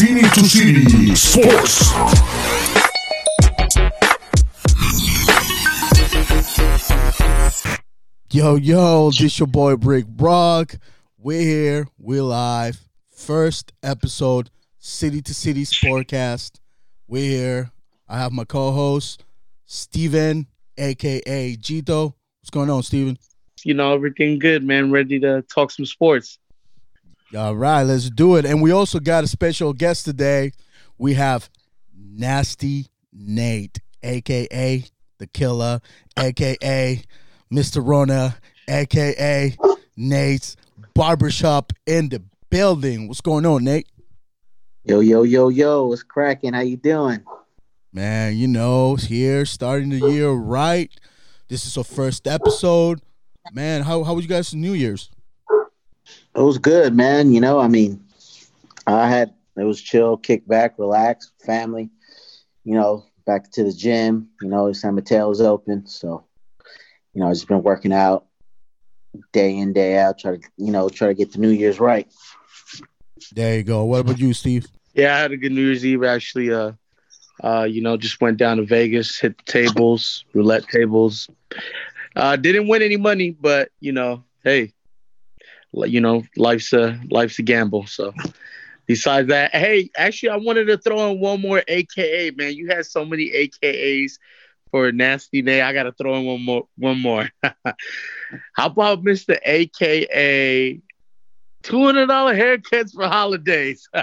City to City Sports. Yo, yo, this your boy Brick Brock. We're here, we're live. First episode, City to City Sportcast. We're here. I have my co-host, Steven, aka Gito. What's going on, Steven? You know, everything good, man. Ready to talk some sports. All right, let's do it. And we also got a special guest today. We have Nasty Nate, aka the killer, aka Mr. Rona, aka Nate's barbershop in the building. What's going on, Nate? Yo, yo, yo, yo, what's cracking? How you doing? Man, you know, here starting the year right. This is our first episode. Man, how how was you guys' New Year's? It was good, man. You know, I mean, I had it was chill, kick back, relax, family. You know, back to the gym. You know, San Mateo was open, so you know, I just been working out day in, day out, try to you know, try to get the New Year's right. There you go. What about you, Steve? Yeah, I had a good New Year's Eve. Actually, uh, uh, you know, just went down to Vegas, hit the tables, roulette tables. Uh, didn't win any money, but you know, hey, li- you know, life's a life's a gamble. So, besides that, hey, actually, I wanted to throw in one more AKA. Man, you had so many AKAs for Nasty Day. I got to throw in one more. One more. How about Mister AKA? Two hundred dollar haircuts for holidays.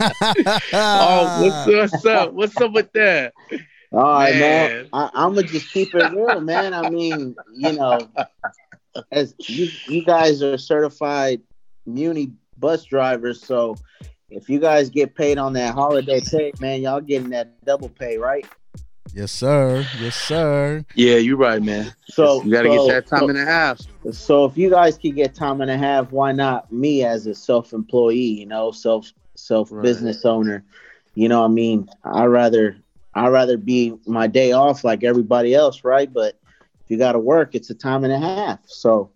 oh, what's, what's up? What's up with that? All right, man. Man. I'm gonna just keep it real, man. I mean, you know, as you you guys are certified Muni bus drivers, so if you guys get paid on that holiday pay, man, y'all getting that double pay, right? yes, sir. Yes, sir. Yeah, you're right, man. So You got to so- get that time so- and a half. So if you guys can get time and a half, why not me as a self-employee, you know, self self business owner? You know, what I mean, I rather I rather be my day off like everybody else, right? But if you got to work, it's a time and a half. So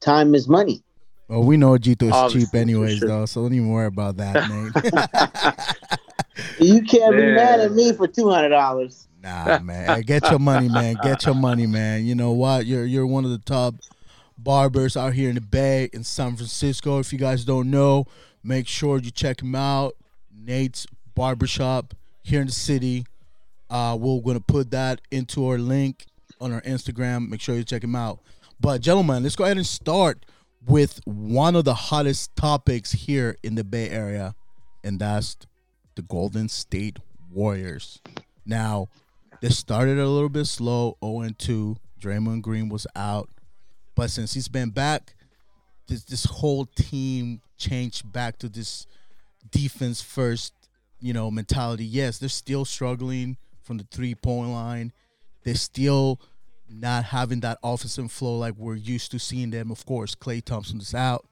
time is money. Well, we know Gito is Obviously, cheap anyways, sure. though, so don't even worry about that, Nate. You can't be mad at me for two hundred dollars. Nah, man. Get your money, man. Get your money, man. You know what? You're you're one of the top barbers out here in the Bay in San Francisco. If you guys don't know, make sure you check him out. Nate's Barbershop here in the city. Uh, we're gonna put that into our link on our Instagram. Make sure you check him out. But gentlemen, let's go ahead and start with one of the hottest topics here in the Bay Area, and that's the Golden State Warriors. Now, they started a little bit slow, 0 2. Draymond Green was out. But since he's been back, this this whole team changed back to this defense first, you know, mentality. Yes, they're still struggling from the three point line. They're still not having that offensive flow like we're used to seeing them. Of course, Klay Thompson is out.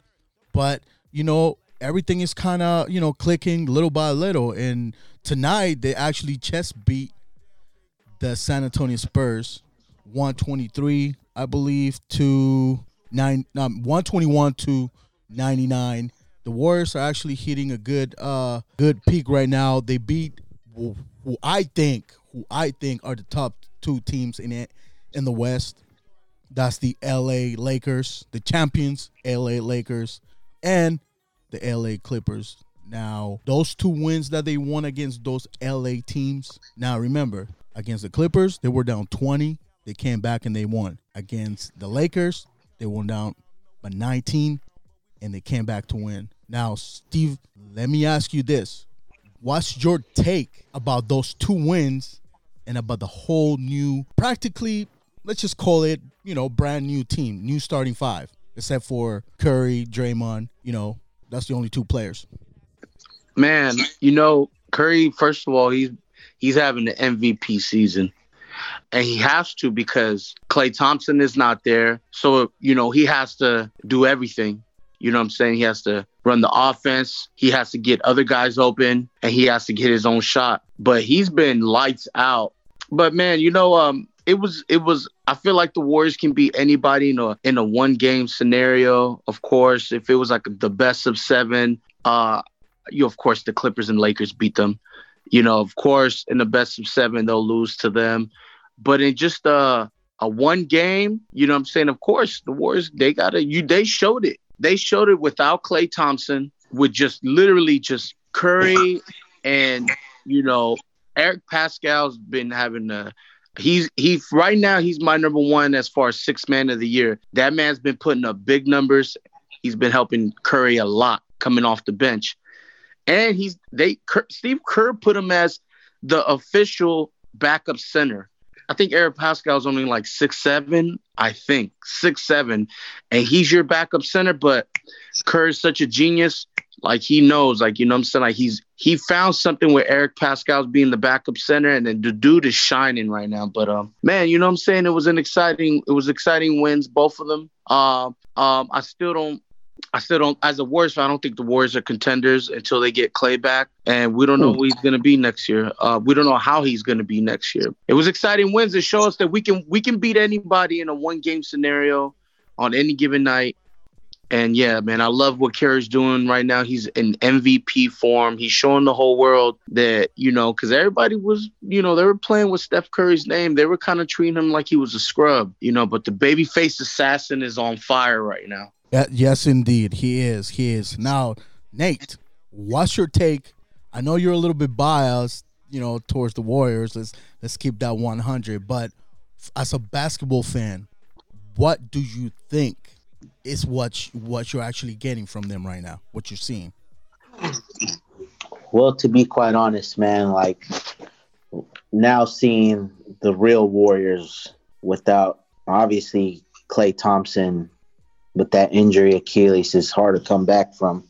But, you know, everything is kind of, you know, clicking little by little. And tonight, they actually chest beat the San Antonio Spurs 123, I believe, to nine, um, 121 to 99. The Warriors are actually hitting a good, uh, good peak right now. They beat who, who I think, who I think are the top two teams in it in the West. That's the LA Lakers, the champions, LA Lakers, and the LA Clippers. Now, those two wins that they won against those LA teams. Now, remember, against the Clippers, they were down 20. They came back and they won. Against the Lakers, they went down by 19 and they came back to win. Now, Steve, let me ask you this. What's your take about those two wins and about the whole new, practically, let's just call it, you know, brand new team, new starting five, except for Curry, Draymond, you know, that's the only two players. Man, you know, Curry, first of all, he's he's having the MVP season. And he has to because Klay Thompson is not there. So, you know, he has to do everything. You know what I'm saying? He has to run the offense, he has to get other guys open, and he has to get his own shot. But he's been lights out. But man, you know, um, it was it was I feel like the Warriors can beat anybody in a in a one game scenario. Of course, if it was like the best of seven, Uh, you of course the Clippers and Lakers beat them. You know, of course, in the best of seven they'll lose to them, but in just a a one game, you know, what I'm saying, of course, the Warriors they gotta you they showed it. They showed it without Klay Thompson, with just literally just Curry and you know Eric Paschall's been having a he's he right now he's my number one as far as six man of the year. That man's been putting up big numbers. He's been helping Curry a lot coming off the bench, and he's they Steve Kerr put him as the official backup center. I think Eric Paschall's only like six seven, I think six seven, and he's your backup center. But Kerr is such a genius like he knows, like you know, I'm saying, like he's he found something with Eric Paschall's being the backup center, and then the dude is shining right now. But um, man, you know, I'm saying it was an exciting, it was exciting wins, both of them. Um, um, I still don't, I still don't, as a Warriors fan, I don't think the Warriors are contenders until they get Klay back, and we don't know who he's gonna be next year. Uh, we don't know how he's gonna be next year. It was exciting wins to show us that we can we can beat anybody in a one game scenario on any given night. And yeah, man, I love what Curry's doing right now. He's in MVP form. He's showing the whole world that, you know, because everybody was, you know, they were playing with Steph Curry's name. They were kind of treating him like he was a scrub, you know, but the babyface assassin is on fire right now. Yeah, yes, indeed. He is. He is. Now, Nate, what's your take? I know you're a little bit biased, you know, towards the Warriors. Let's let's keep that 100. But as a basketball fan, what do you think is what what you're actually getting from them right now. What you're seeing. Well, to be quite honest, man, like now seeing the real Warriors without obviously Klay Thompson with that injury Achilles is hard to come back from.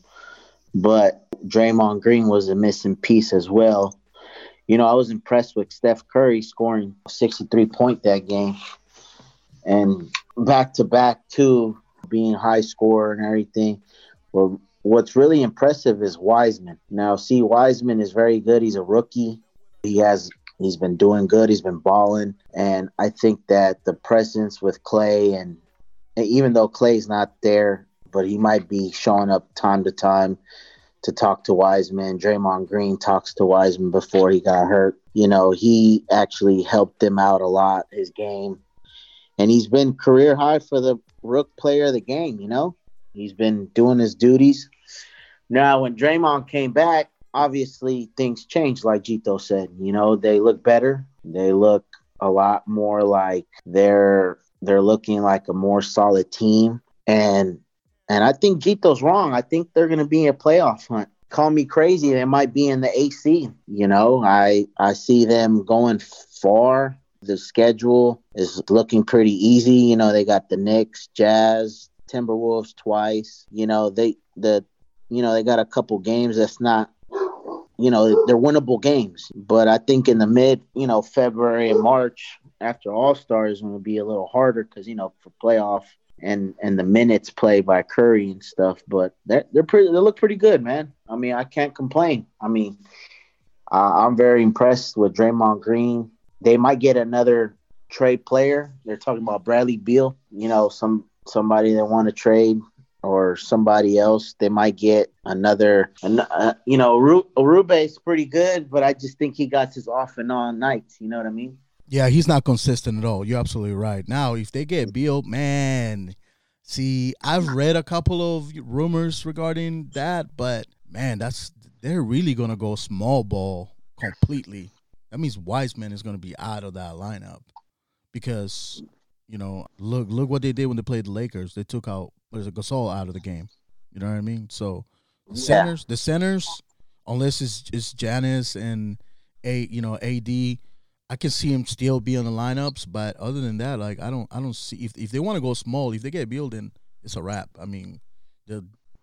But Draymond Green was a missing piece as well. You know, I was impressed with Steph Curry scoring 63 point that game. And back to back too, being high scorer and everything. Well, what's really impressive is Wiseman. Now, see, Wiseman is very good. He's a rookie. He has he's been doing good. He's been balling, and I think that the presence with Klay and, even though Klay's not there, but he might be showing up time to time to talk to Wiseman. Draymond Green talks to Wiseman before he got hurt. You know, he actually helped him out a lot, his game. And he's been career high for the rook player of the game, you know? He's been doing his duties. Now, when Draymond came back, obviously things changed, like Gito said. You know, they look better. They look a lot more like they're they're looking like a more solid team. And and I think Gito's wrong. I think they're gonna be in a playoff hunt. Call me crazy, they might be in the AC. You know, I I see them going far the schedule is looking pretty easy. You know, they got the Knicks, Jazz, Timberwolves twice. You know, they the you know, they got a couple games that's not you know, they're winnable games. But I think in the mid, you know, February and March after All Stars to be a little harder because you know for playoff and and the minutes played by Curry and stuff. But they're they're pretty. They look pretty good, man. I mean, I can't complain. I mean, I'm very impressed with Draymond Green they might get another trade player. They're talking about Bradley Beal, you know, some somebody they want to trade or somebody else. They might get another, uh, you know, Oubre is pretty good, but I just think he got his off and on nights. You know what I mean? Yeah, he's not consistent at all. You're absolutely right. Now, if they get Beal, man, see, I've read a couple of rumors regarding that, but man, that's they're really gonna go small ball completely. That means Wiseman is going to be out of that lineup because you know look look what they did when they played the Lakers. They took out there's a Gasol out of the game. You know what I mean? So the yeah. centers, the centers, unless it's it's Giannis and a you know AD, I can see him still be on the lineups. But other than that, like I don't I don't see if if they want to go small, if they get building, it's a wrap. I mean,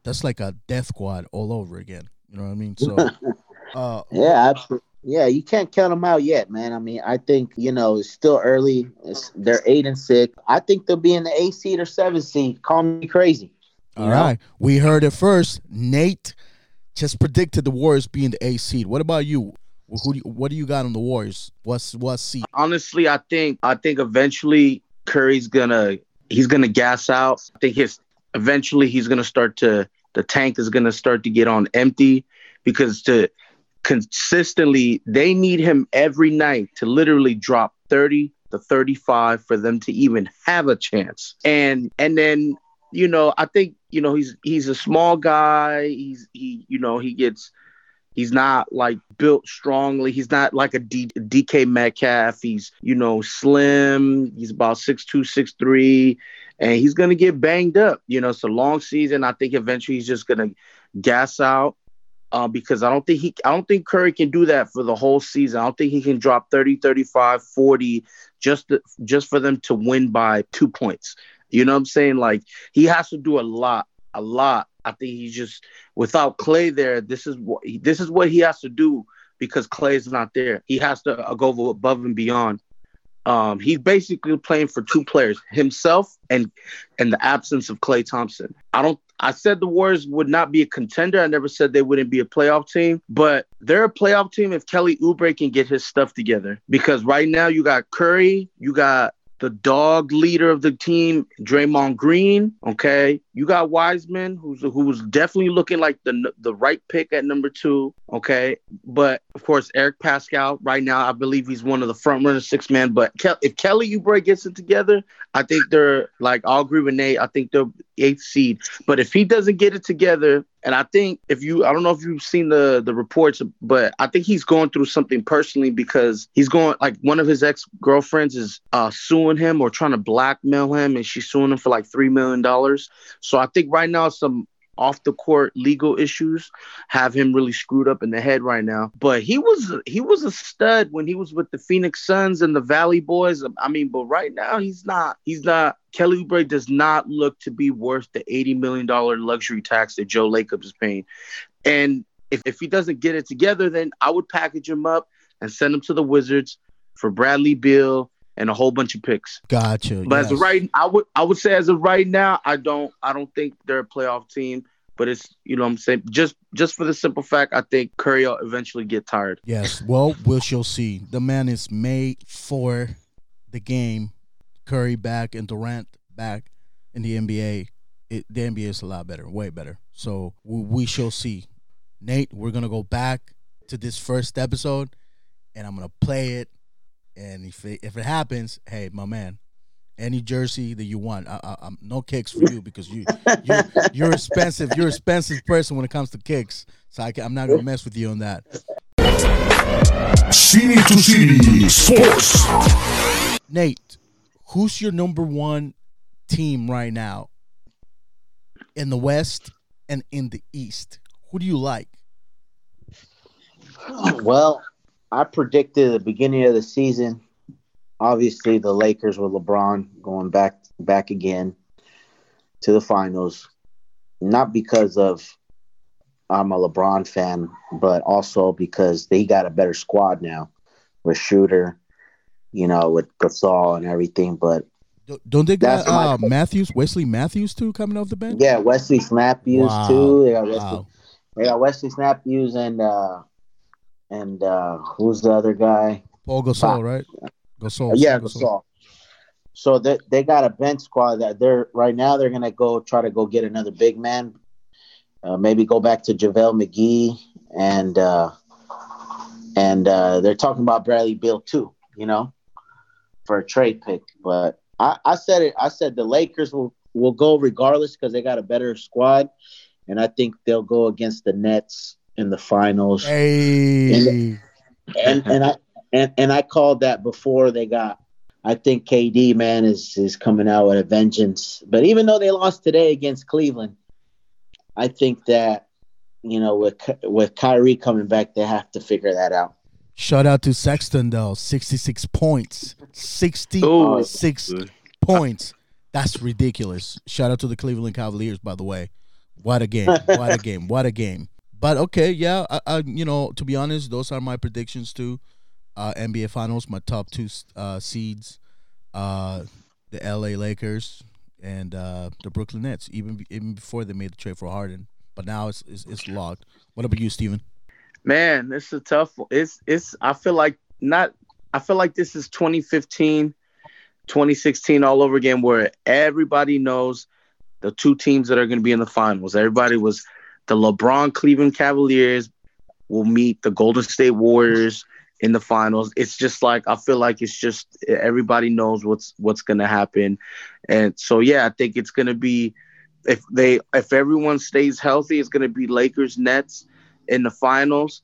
that's like a death squad all over again. You know what I mean? So uh, yeah, absolutely. Yeah, you can't count them out yet, man. I mean, I think you know it's still early. It's, they're eight and six. I think they'll be in the eight seed or seven seed. Call me crazy. All know? right, we heard it first. Nate just predicted the Warriors being the eight seed. What about you? Who do you, what do you got on the Warriors? What's what seed? Honestly, I think I think eventually Curry's gonna he's gonna gas out. I think his eventually he's gonna start to the tank is going to start to get on empty because to consistently they need him every night to literally drop 30 to 35 for them to even have a chance. And and then you know, I think you know he's he's a small guy. He's he you know he gets he's not like built strongly. He's not like a D, DK Metcalf. He's you know slim. He's about six two six three, and he's gonna get banged up. You know, it's a long season. I think eventually he's just gonna gas out. Uh, because I don't think he I don't think Curry can do that for the whole season. I don't think he can drop 30, 35, 40 just to, just for them to win by 2 points. You know what I'm saying? Like he has to do a lot, a lot. I think he's just without Klay there. This is what this is what he has to do because Klay's not there. He has to uh, go above and beyond. Um, he's basically playing for two players, himself and and the absence of Klay Thompson. I don't. I said the Warriors would not be a contender. I never said they wouldn't be a playoff team, but they're a playoff team if Kelly Oubre can get his stuff together. Because right now you got Curry, you got the dog leader of the team, Draymond Green. Okay, you got Wiseman, who's who was definitely looking like the the right pick at number two. Okay, but of course Eric Paschall Right now, I believe he's one of the front runner six man. But Ke- if Kelly Oubre gets it together, I think they're like I'll agree with Nate. I think they're eighth seed. But if he doesn't get it together, and I think if you, I don't know if you've seen the the reports, but I think he's going through something personally because he's going like one of his ex girlfriends is uh, suing him or trying to blackmail him, and she's suing him for like three million dollars. So I think right now some off the court legal issues have him really screwed up in the head right now. But he was he was a stud when he was with the Phoenix Suns and the Valley Boys. I mean, but right now he's not. He's not. Kelly Oubre does not look to be worth the eighty million dollar luxury tax that Joe Lacob is paying. And if, if he doesn't get it together, then I would package him up and send him to the Wizards for Bradley Beal and a whole bunch of picks. Gotcha. But yes. as of right, I would I would say as of right now, I don't I don't think they're a playoff team. But it's you know what I'm saying just just for the simple fact I think Curry will eventually get tired. Yes. Well, we shall see. The man is made for the game. Curry back and Durant back in the NBA. It, the NBA is a lot better, way better. So we, we shall see. Nate, we're gonna go back to this first episode, and I'm gonna play it. And if it, if it happens, hey, my man, any jersey that you want. I, I, I'm no kicks for you because you you you're expensive. You're expensive person when it comes to kicks. So I am not gonna mess with you on that. City to City Sports. Nate, who's your number one team right now in the West and in the East? Who do you like? Well, I predicted at the beginning of the season obviously the Lakers with LeBron going back back again to the finals, not because of I'm a LeBron fan, but also because they got a better squad now with Shooter, you know, with Gasol and everything. But don't they got uh, Matthews, Wesley Matthews too coming off the bench? Yeah, Wesley Matthews wow. too. They got Wesley, wow. they got Wesley Matthews and uh and uh who's the other guy? Paul Gasol, right? Gasol. Yeah, Gasol. Gasol. So they they got a bench squad that they're right now they're gonna go try to go get another big man, uh, maybe go back to JaVale McGee and uh, and uh, they're talking about Bradley Beal too, you know, for a trade pick. But I, I said it. I said the Lakers will will go regardless because they got a better squad, and I think they'll go against the Nets in the finals. Hey. And, and, and I and and I called that before they got. I think KD man is is coming out with a vengeance. But even though they lost today against Cleveland, I think that you know with with Kyrie coming back, they have to figure that out. Shout out to Sexton though, sixty six points, sixty six oh, points. That's ridiculous. Shout out to the Cleveland Cavaliers, by the way. What a game! What a game! What a game! But okay, yeah, I, I, you know, to be honest, those are my predictions too uh, NBA Finals, my top two uh, seeds, uh, the LA Lakers and uh, the Brooklyn Nets. Even even before they made the trade for Harden, but now it's it's, it's locked. What about you, Steven? Man, it's a tough. It's it's. I feel like not. I feel like this is 2015, 2016 all over again, where everybody knows the two teams that are going to be in the finals. Everybody was the LeBron Cleveland Cavaliers will meet the Golden State Warriors in the finals. It's just like I feel like it's just everybody knows what's what's going to happen. And so yeah, I think it's going to be if they if everyone stays healthy, it's going to be Lakers Nets in the finals.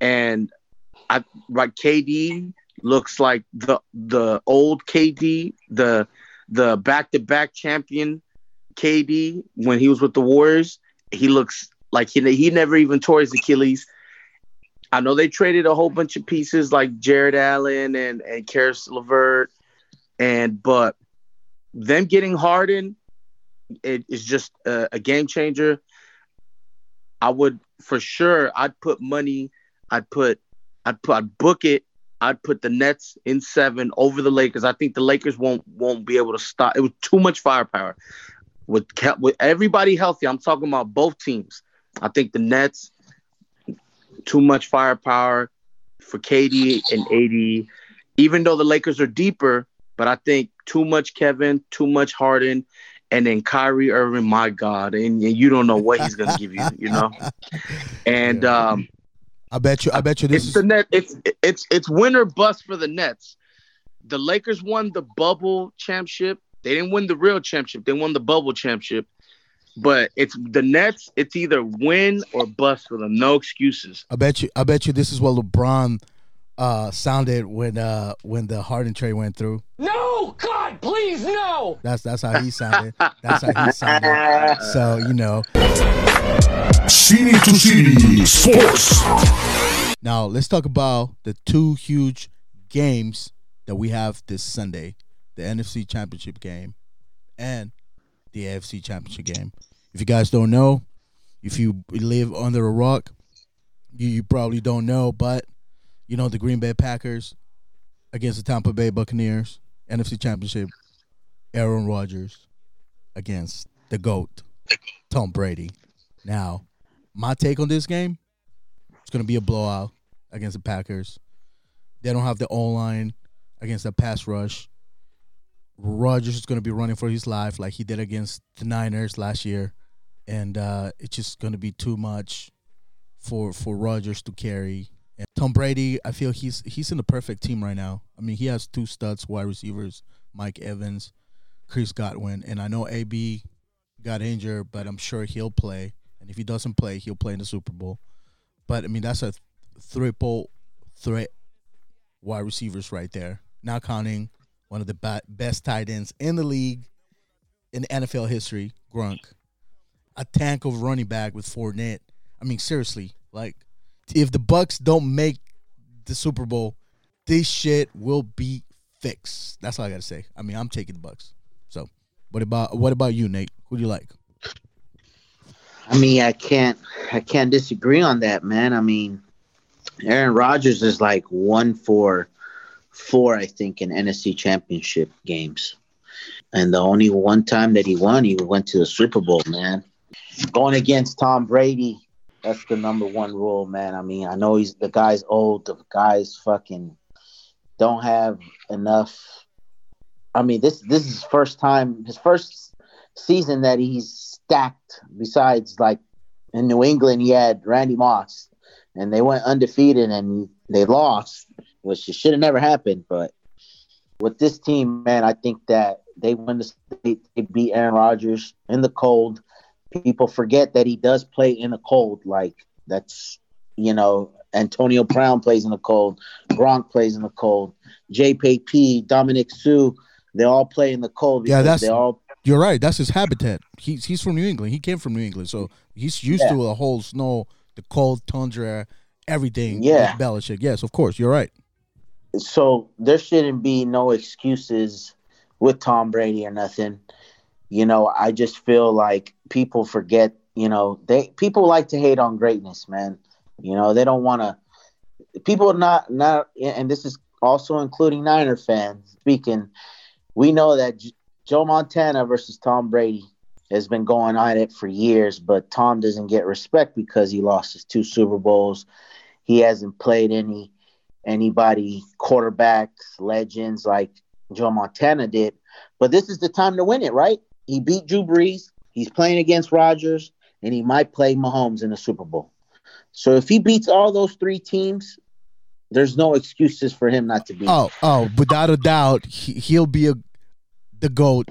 And I like KD looks like the the old KD, the the back to back champion KD when he was with the Warriors. He looks like he he never even tore his Achilles. I know they traded a whole bunch of pieces like Jarrett Allen and and Caris LeVert, and but them getting Harden, it is just a, a game changer. I would for sure. I'd put money. I'd put. I'd put. I'd book it. I'd put the Nets in seven over the Lakers. I think the Lakers won't won't be able to stop. It was too much firepower. With with everybody healthy, I'm talking about both teams. I think the Nets too much firepower for KD and AD. Even though the Lakers are deeper, but I think too much Kevin, too much Harden, and then Kyrie Irving, my God, and, and you don't know what he's gonna give you, you know. And Yeah. um, I bet you. I bet you this it's is the net. It's it's it's winner bust for the Nets. The Lakers won the bubble championship. They didn't win the real championship. They won the bubble championship. But it's the Nets. It's either win or bust for them. No excuses. I bet you. I bet you this is what LeBron uh, sounded when uh, when the Harden trade went through. No! God, please, no! That's that's how he sounded. That's how he sounded. So you know. City to City Sports. Now let's talk about the two huge games that we have this Sunday: the NFC Championship game and the AFC Championship game. If you guys don't know, if you live under a rock, you, you probably don't know, but you know the Green Bay Packers against the Tampa Bay Buccaneers, NFC Championship. Aaron Rodgers against the GOAT, Tom Brady. Now, my take on this game, it's gonna be a blowout against the Packers. They don't have the O line against the pass rush. Rodgers is gonna be running for his life like he did against the Niners last year, and uh, it's just gonna be too much for for Rodgers to carry. And Tom Brady, I feel he's he's in the perfect team right now. I mean, he has two studs wide receivers, Mike Evans, Chris Godwin, and I know AB got injured, but I'm sure he'll play. And if he doesn't play, he'll play in the Super Bowl. But I mean, that's a triple threat wide receivers right there. Not counting one of the best tight ends in the league in NFL history, Gronk. A tank of running back with Fournette. I mean, seriously, like if the Bucks don't make the Super Bowl, this shit will be fixed. That's all I gotta say. I mean, I'm taking the Bucks. So, what about what about you, Nate? Who do you like? I mean, I can't I can't disagree on that, man. I mean, Aaron Rodgers is like one for four, I think, in NFC championship games. And the only one time that he won, he went to the Super Bowl, man. Going against Tom Brady, that's the number one rule, man. I mean, I know he's the guy's old, the guy's fucking don't have enough. I mean, this this is first time, his first season that he's stacked. Besides, like in New England, he had Randy Moss, and they went undefeated and they lost, which should have never happened. But with this team, man, I think that they win the state. They beat Aaron Rodgers in the cold. People forget that he does play in the cold. Like that's you know, Antonio Brown plays in the cold. Gronk plays in the cold. JPP, Dominic Suh, they all play in the cold. Yeah, that's- they all You're right. That's his habitat. He's he's from New England. He came from New England, so he's used Yeah. to the whole snow, the cold tundra, everything. Yeah. like Belichick. Yes, of course. You're right. So there shouldn't be no excuses with Tom Brady or nothing. You know, I just feel like people forget, you know, they people like to hate on greatness, man. You know, they don't want to people not not and this is also including Niner fans speaking. We know that J- Joe Montana versus Tom Brady has been going on it for years, but Tom doesn't get respect because he lost his two Super Bowls. He hasn't played any anybody quarterbacks, legends like Joe Montana did. But this is the time to win it, right? He beat Drew Brees. He's playing against Rodgers, and he might play Mahomes in the Super Bowl. So if he beats all those three teams, there's no excuses for him not to be. Oh, oh, without a doubt, he, he'll be a the goat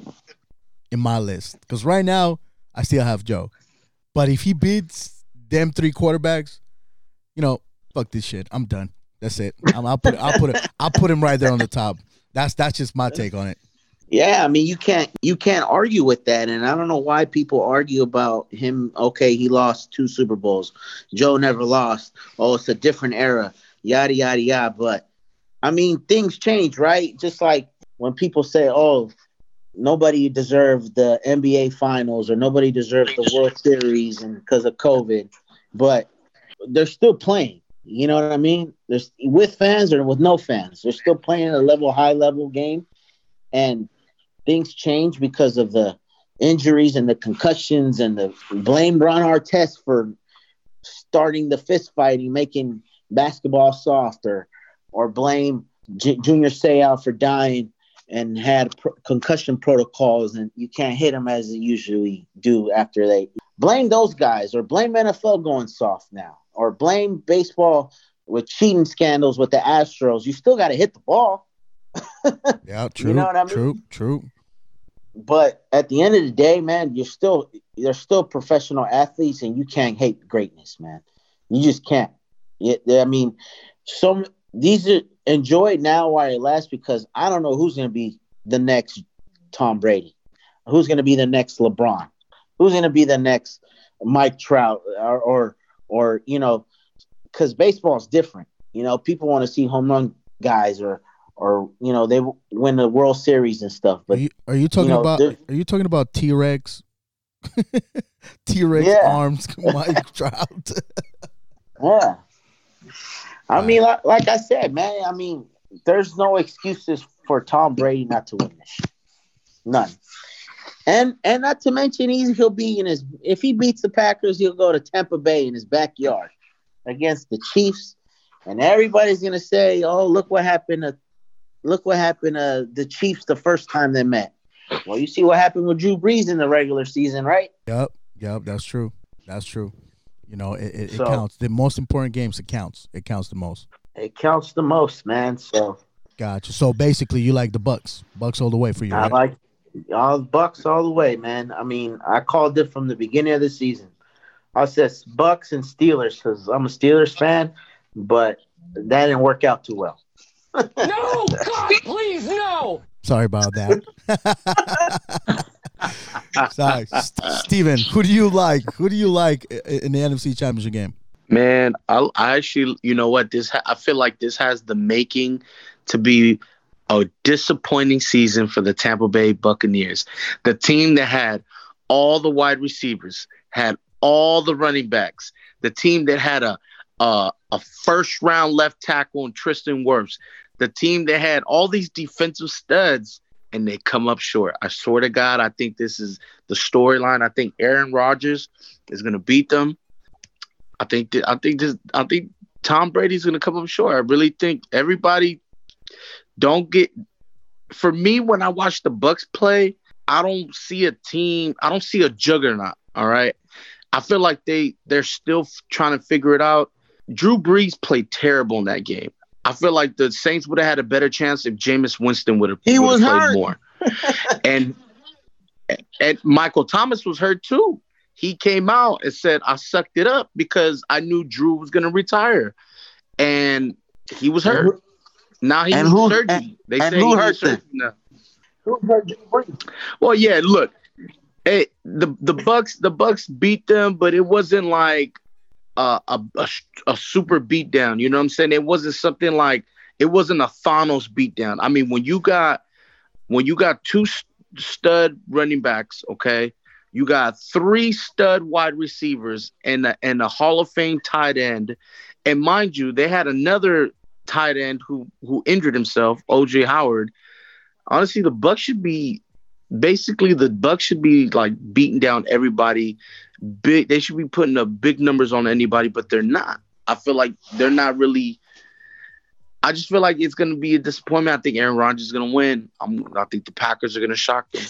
in my list. Because right now, I still have Joe. But if he beats them three quarterbacks, you know, fuck this shit. I'm done. That's it. I'm, I'll put I'll put it I'll put him right there on the top. That's that's just my take on it. Yeah, I mean you can't you can't argue with that, and I don't know why people argue about him. Okay, he lost two Super Bowls. Joe never lost. Oh, it's a different era. Yada yada yada. But I mean, things change, right? Just like when people say, "Oh, nobody deserved the NBA Finals or nobody deserved the World Series," and because of COVID, but they're still playing. You know what I mean? There's with fans or with no fans. They're still playing a level, high level game, and things change because of the injuries and the concussions and the blame Ron Artest for starting the fist fighting, making basketball softer, or blame J- Junior Seau for dying and had concussion protocols, and you can't hit them as they usually do after they blame those guys, or blame NFL going soft now, or blame baseball with cheating scandals with the Astros. You still got to hit the ball. Yeah, true. You know what I mean? True, true. but at the end of the day, man, you're still they're still professional athletes, and you can't hate greatness, man. You just can't. Yeah, I mean, some these are enjoy now while it lasts because I don't know who's going to be the next Tom Brady, who's going to be the next LeBron, who's going to be the next Mike Trout, or or, or you know, because baseball is different. You know, people want to see home run guys or or you know they win the World Series and stuff, Are but you, are you talking know, about are you talking about T Rex? T Rex Yeah. arms, Mike Trout. Yeah. I mean, like, like I said, man, I mean, there's no excuses for Tom Brady not to win this. None. And and not to mention he's he'll be in his if he beats the Packers, he'll go to Tampa Bay in his backyard against the Chiefs. And everybody's gonna say, Oh, look what happened to look what happened to the Chiefs the first time they met. Well, you see what happened with Drew Brees in the regular season, right? Yep, yep, that's true. That's true. You know, it, it, it counts. The most important games, it counts. It counts the most. It counts the most, man. So Gotcha. So basically, you like the Bucks. Bucks all the way for you. I Right? like all Bucks all the way, man. I mean, I called it from the beginning of the season. I said Bucks and Steelers because I'm a Steelers fan, but that didn't work out too well. No! God, please, no! Sorry about that. Sorry, St- Steven, Who do you like? Who do you like in the NFC Championship game? Man, I, I actually, you know what? This ha- I feel like this has the making to be a disappointing season for the Tampa Bay Buccaneers. The team that had all the wide receivers, had all the running backs, the team that had a a, a first round left tackle in Tristan Wirfs, the team that had all these defensive studs, and they come up short. I swear to God, I think this is the storyline. I think Aaron Rodgers is going to beat them. I think th- I think this I think Tom Brady's gonna come up short. I really think everybody don't get for me when I watch the Bucks play, I don't see a team, I don't see a juggernaut. All right. I feel like they they're still f- trying to figure it out. Drew Brees played terrible in that game. I feel like the Saints would have had a better chance if Jameis Winston would have He was played hurt. more. and and Michael Thomas was hurt too he came out and said I sucked it up because I knew Drew was going to retire, and he was hurt. Now he's and who- surgery. and- they and say who hurt them? Who hurt? Well, yeah. Look, hey, the the Bucks the Bucks beat them, but it wasn't like a a, a, a super beatdown. You know what I'm saying? It wasn't something like it wasn't a Thanos beatdown. I mean, when you got when you got two stud running backs, okay, you got three stud wide receivers and a, and a Hall of Fame tight end, and mind you, they had another tight end who who injured himself, OJ Howard. Honestly, the Bucks should be basically the Bucks should be like beating down everybody. Big, they should be putting up big numbers on anybody, but they're not. I feel like they're not really. I just feel like it's going to be a disappointment. I think Aaron Rodgers is going to win. I'm, I think the Packers are going to shock them.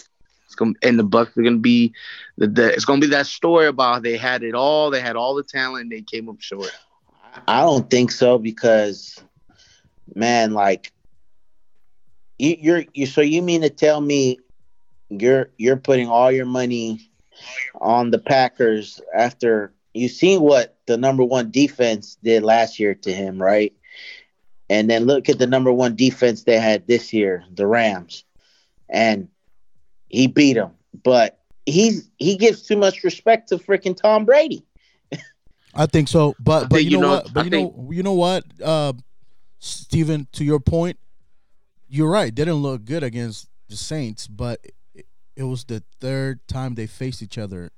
It's gonna and the Bucks are gonna be the, the it's gonna be that story about they had it all, they had all the talent, they came up short. I don't think so because, man, like you, you're you. So you mean to tell me you're you're putting all your money on the Packers after you seen what the number one defense did last year to him, right? And then look at the number one defense they had this year, the Rams, and he beat them. But he's he gives too much respect to freaking Tom Brady. I think so, but but think, you know, know, what? But I you know, you know what, uh, Stephen. To your point, you're right. They didn't look good against the Saints, but it, was the third time they faced each other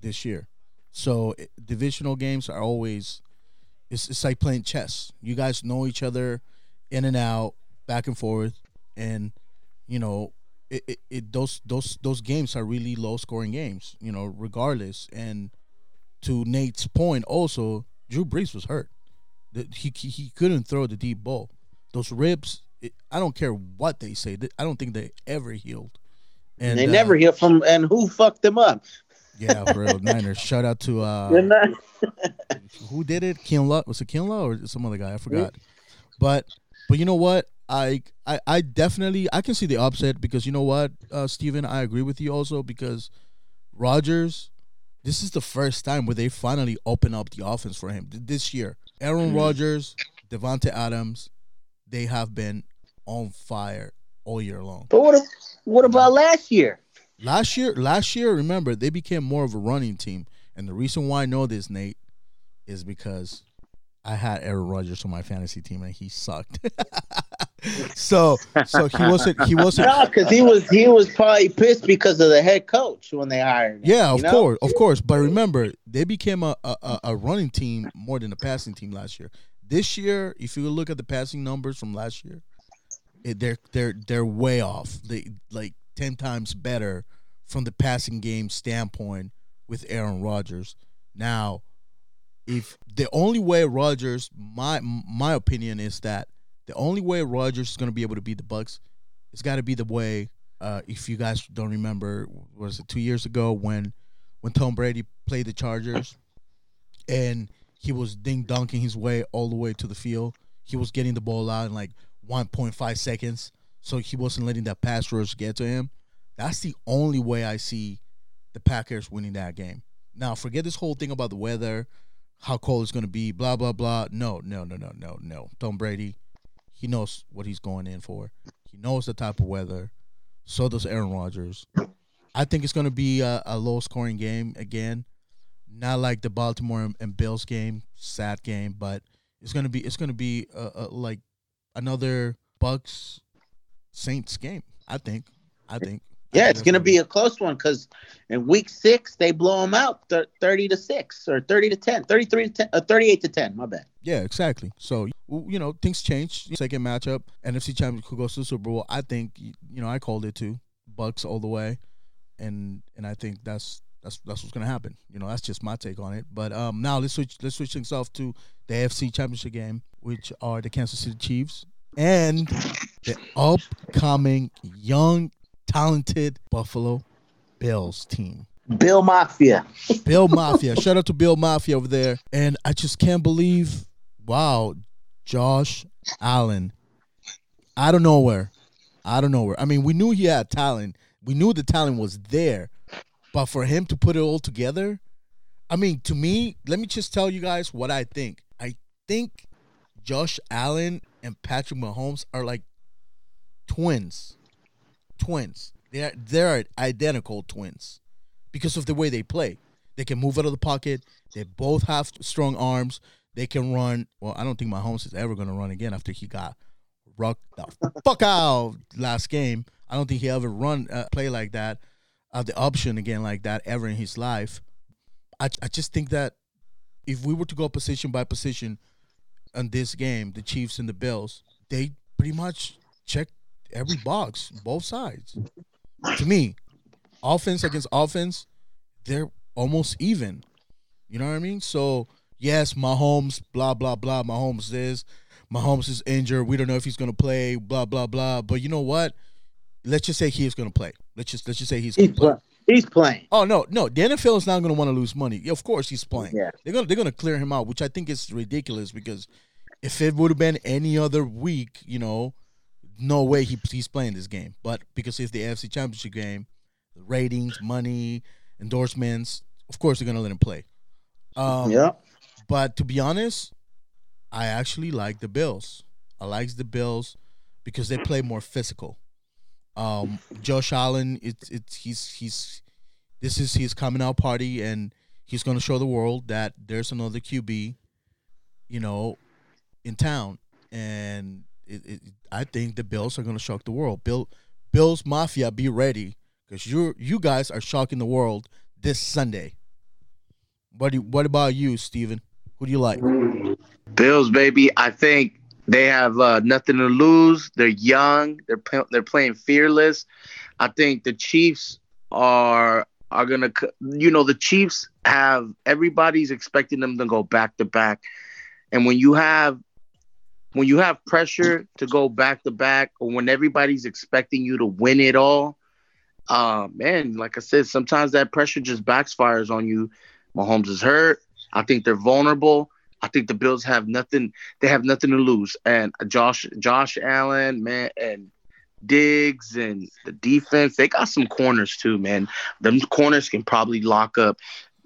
this year. So divisional games are always it's it's like playing chess. You guys know each other in and out, back and forth, and you know it, it, it those those those games are really low scoring games. You know, regardless and to Nate's point, also Drew Brees was hurt. That he, he he couldn't throw the deep ball. Those ribs, it, I don't care what they say. I don't think they ever healed. And they uh, never heal from. And who fucked them up? Yeah, for real. Niners. Shout out to uh, who did it? Kinlaw was it Kinlaw or some other guy? I forgot. But but you know what? I, I I definitely I can see the upset because you know what, uh, Steven, I agree with you also because Rodgers this is the first time where they finally open up the offense for him this year. Aaron mm-hmm. Rodgers, Davante Adams, they have been on fire all year long. But what what about last year? Last year, last year, remember they became more of a running team, and the reason why I know this, Nate, is because I had Aaron Rodgers on my fantasy team and he sucked. so so he wasn't he wasn't no because he was he was probably pissed because of the head coach when they hired him. Yeah, of know? course, of course. But remember, they became a, a a running team more than a passing team last year. This year, if you look at the passing numbers from last year, it, they're they're they're way off. They like ten times better from the passing game standpoint with Aaron Rodgers. Now if the only way Rodgers, my my opinion is that the only way Rodgers is going to be able to beat the Bucks, it's got to be the way. Uh, if you guys don't remember, was it two years ago when when Tom Brady played the Chargers, and he was ding donking his way all the way to the field. He was getting the ball out in like 1.5 seconds, so he wasn't letting that pass rush get to him. That's the only way I see the Packers winning that game. Now, forget this whole thing about the weather how cold it's going to be, blah, blah, blah. No, no, no, no, no, no. Tom Brady, he knows what he's going in for. He knows the type of weather. So does Aaron Rodgers. I think it's going to be a, a low scoring game again. Not like the Baltimore and Bills game, sad game, but it's going to be it's going to be a, a, like another Bucks Saints game. I think. I think. Yeah, it's going to be a close one because in week six, they blow them out 30 to 6 or 30 to 10, 33 to 10, uh, 38 to 10. My bad. Yeah, exactly. So, you know, things change. Second matchup, NFC champion who goes to the Super Bowl. I think, you know, I called it too. Bucks all the way. And and I think that's that's that's what's gonna happen. You know, that's just my take on it. But um now let's switch let's switch things off to the AFC championship game, which are the Kansas City Chiefs and the upcoming young talented Buffalo Bills team. Bill Mafia. Bill Mafia. Shout out to Bill Mafia over there. And I just can't believe, wow, Josh Allen. Out of nowhere. Out of nowhere. I mean, we knew he had talent. We knew the talent was there. But for him to put it all together, I mean, to me, let me just tell you guys what I think. I think Josh Allen and Patrick Mahomes are like twins twins. They're they're identical twins because of the way they play. They can move out of the pocket. They both have strong arms. They can run. Well, I don't think Mahomes is ever going to run again after he got rocked the fuck out last game. I don't think he ever run uh, play like that, uh, the option again like that ever in his life. I I just think that if we were to go position by position on this game, the Chiefs and the Bills, they pretty much check every box, both sides. To me, offense against offense, they're almost even. You know what I mean? So yes, Mahomes, blah blah blah. Mahomes is, Mahomes is injured. We don't know if he's gonna play. Blah blah blah. But you know what? let's just say he's going to play. Let's just let's just say he's He's to play. playing. He's playing. Oh no, no. The NFL is not going to want to lose money. Of course, he's playing. Yeah. They're gonna they're gonna clear him out, which I think is ridiculous because if it would have been any other week, you know, no way he, he's playing this game. But because it's the AFC Championship game, ratings, money, endorsements, of course they're gonna let him play. Um, yeah. But to be honest, I actually like the Bills. I like the Bills because they play more physical. Um, Josh Allen, it's it's he's he's this is his coming out party, and he's going to show the world that there's another QB, you know, in town, and I think the Bills are going to shock the world. Bill, Bills Mafia, be ready because you you guys are shocking the world this Sunday. What do, what about you, Steven? Who do you like? Bills, baby. I think they have uh, nothing to lose. They're young. They're they're playing fearless. I think the Chiefs are are gonna. You know, the Chiefs have everybody's expecting them to go back to back, and when you have when you have pressure to go back to back, or when everybody's expecting you to win it all, uh, man, like I said, sometimes that pressure just backfires on you. Mahomes is hurt. I think they're vulnerable. I think the Bills have nothing. They have nothing to lose. And Josh, Josh Allen, man, and Diggs and the defense, they got some corners too, man. Them corners can probably lock up.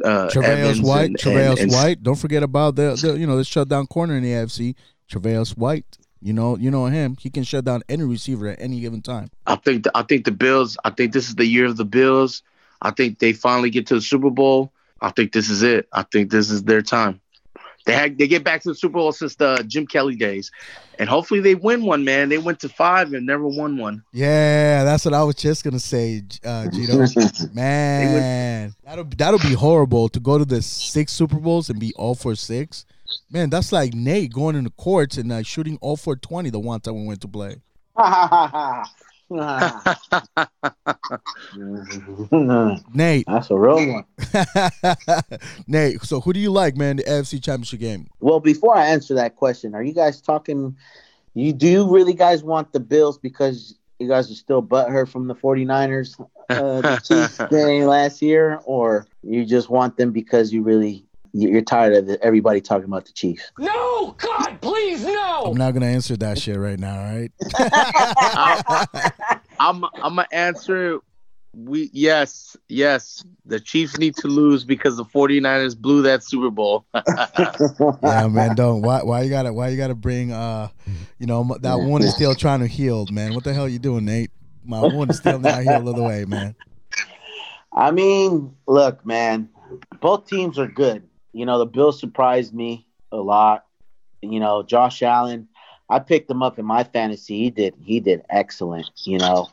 Uh, Evans White, and- Tre'Davious and- and- White. Don't forget about the, the you know the shutdown corner in the AFC, Tre'Davious White. You know, you know him. He can shut down any receiver at any given time. I think the, I think the Bills. I think this is the year of the Bills. I think they finally get to the Super Bowl. I think this is it. I think this is their time. They had, they get back to the Super Bowl since the Jim Kelly days, and hopefully they win one. Man, they went to five and never won one. Yeah, that's what I was just gonna say, uh, Gito. Man, that'll that'll be horrible to go to the six Super Bowls and be all for six. Man, that's like Nate going into courts and uh, shooting all for twenty the one time we went to play. Nate, That's a real one. Nate. So who do you like, man? The AFC Championship game. Well, before I answer that question, are you guys talking? You do you really guys want the Bills because you guys are still butthurt from the 49ers uh, the game last year, or you just want them because you really you're tired of everybody talking about the Chiefs? No! God, please, no! I'm not gonna answer that shit right now, all right? I'm I'm gonna answer. We yes yes the Chiefs need to lose because the 49ers blew that Super Bowl. yeah, man. Don't why why you gotta why you gotta bring uh you know that wound is still trying to heal, man. What the hell you doing, Nate? My wound is still not healed all the way, man. I mean, look, man, both teams are good. You know, the Bills surprised me a lot. You know, Josh Allen, I picked him up in my fantasy. He did he did excellent, you know.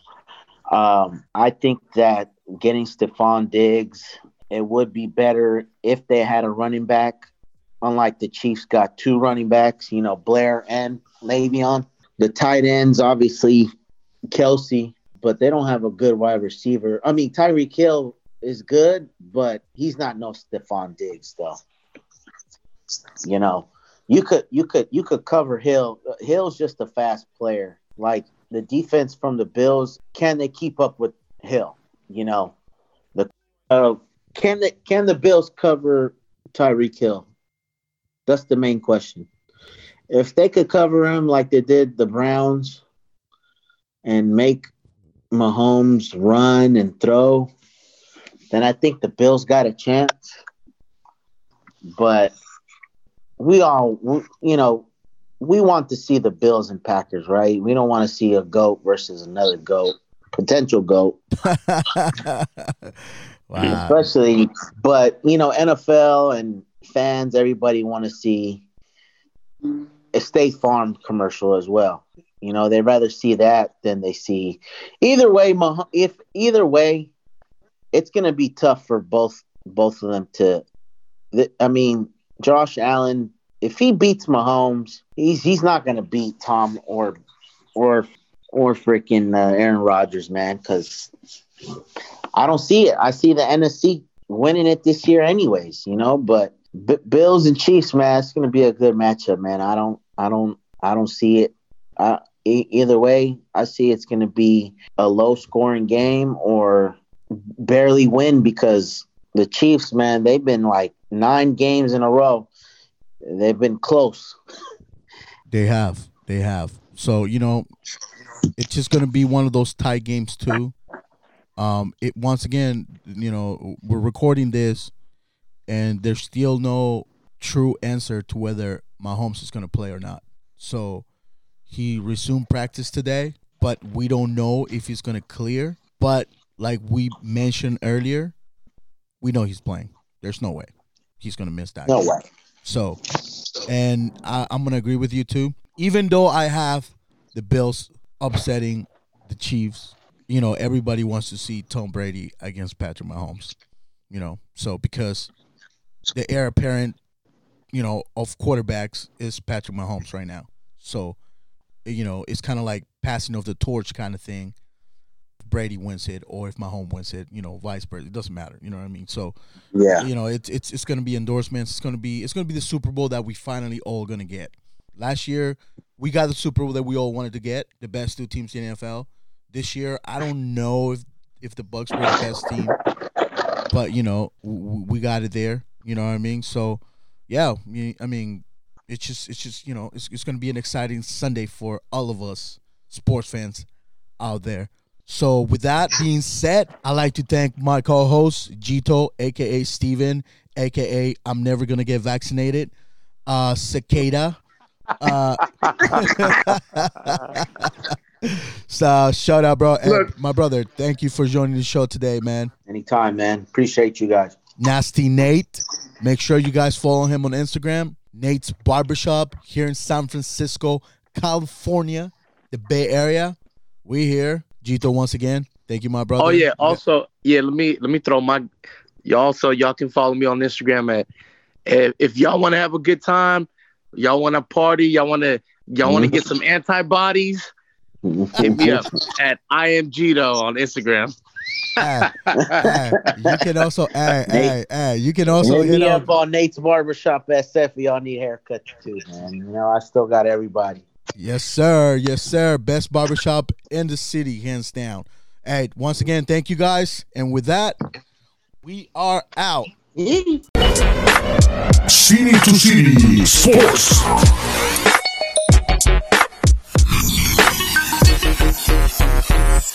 Um, I think that getting Stefon Diggs, it would be better if they had a running back. Unlike the Chiefs got two running backs, you know, Blair and Le'Veon. The tight ends, obviously, Kelce, but they don't have a good wide receiver. I mean, Tyreek Hill is good, but he's not no Stefon Diggs though. You know, you could you could you could cover Hill. Hill's just a fast player. Like the defense from the Bills, can they keep up with Hill? You know, the uh, can the can the Bills cover Tyreek Hill? That's the main question. If they could cover him like they did the Browns and make Mahomes run and throw, then I think the Bills got a chance. But we all, we- you know, we want to see the Bills and Packers, right? We don't want to see a goat versus another goat, potential goat, wow. especially. But you know, NFL and fans, everybody want to see a State Farm commercial as well. You know, they'd rather see that than they see. Either way, if either way, it's going to be tough for both both of them to. I mean, Josh Allen, if he beats Mahomes, he's he's not going to beat Tom or or or freaking uh, Aaron Rodgers, man, because I don't see it. I see the NFC winning it this year, anyways. You know, but B- Bills and Chiefs, man, it's going to be a good matchup, man. I don't, I don't, I don't see it. Either way, I see it's going to be a low scoring game or barely win because the Chiefs, man, they've been like nine games in a row. They've been close. They have. They have. So, you know, it's just going to be one of those tight games too. Um it once again, you know, we're recording this and there's still no true answer to whether Mahomes is going to play or not. So, he resumed practice today, but we don't know if he's going to clear. But like we mentioned earlier, we know he's playing. There's no way he's going to miss that. No game. way. So, and I, I'm gonna agree with you too. Even though I have the Bills upsetting the Chiefs, you know, everybody wants to see Tom Brady against Patrick Mahomes. You know, so because the heir apparent, you know, of quarterbacks is Patrick Mahomes right now. So, you know, it's kind of like passing of the torch kind of thing. Brady wins it, or if Mahomes wins it, you know, vice versa. It doesn't matter. You know what I mean? So, Yeah. you know, it's it's it's gonna be endorsements. It's gonna be it's gonna be the Super Bowl that we finally all gonna get. Last year, we got the Super Bowl that we all wanted to get, the best two teams in the NFL. This year, I don't know if if the Bucks were the best team, but you know, w- we got it there. You know what I mean? So, yeah, I mean, it's just it's just you know, it's it's gonna be an exciting Sunday for all of us sports fans out there. So with that being said, I'd like to thank my co-host Gito, aka Steven, aka I'm never gonna get vaccinated, uh Cicada. Uh so shout out bro. And my brother, thank you for joining the show today, man. Anytime, man. Appreciate you guys. Nasty Nate. Make sure you guys follow him on Instagram. Nate's Barbershop here in San Francisco, California, the Bay Area. We here. Gito once again. Thank you, my oh, brother. Oh yeah. Also, yeah. Let me let me throw my. Y'all so y'all can follow me on Instagram at. If, if y'all want to have a good time, y'all want to party, y'all want to y'all want to get some antibodies. Hit me up at I am Gito on Instagram. Hey, hey, you can also hey, hey, Nate. you can also Hit hit me up up on Nate's Barbershop SF. if Y'all need haircuts too, man. You know, I still got everybody. Yes, sir. Yes, sir. Best barbershop in the city, hands down. Hey, once again, thank you guys. And with that, we are out. City to City Sports.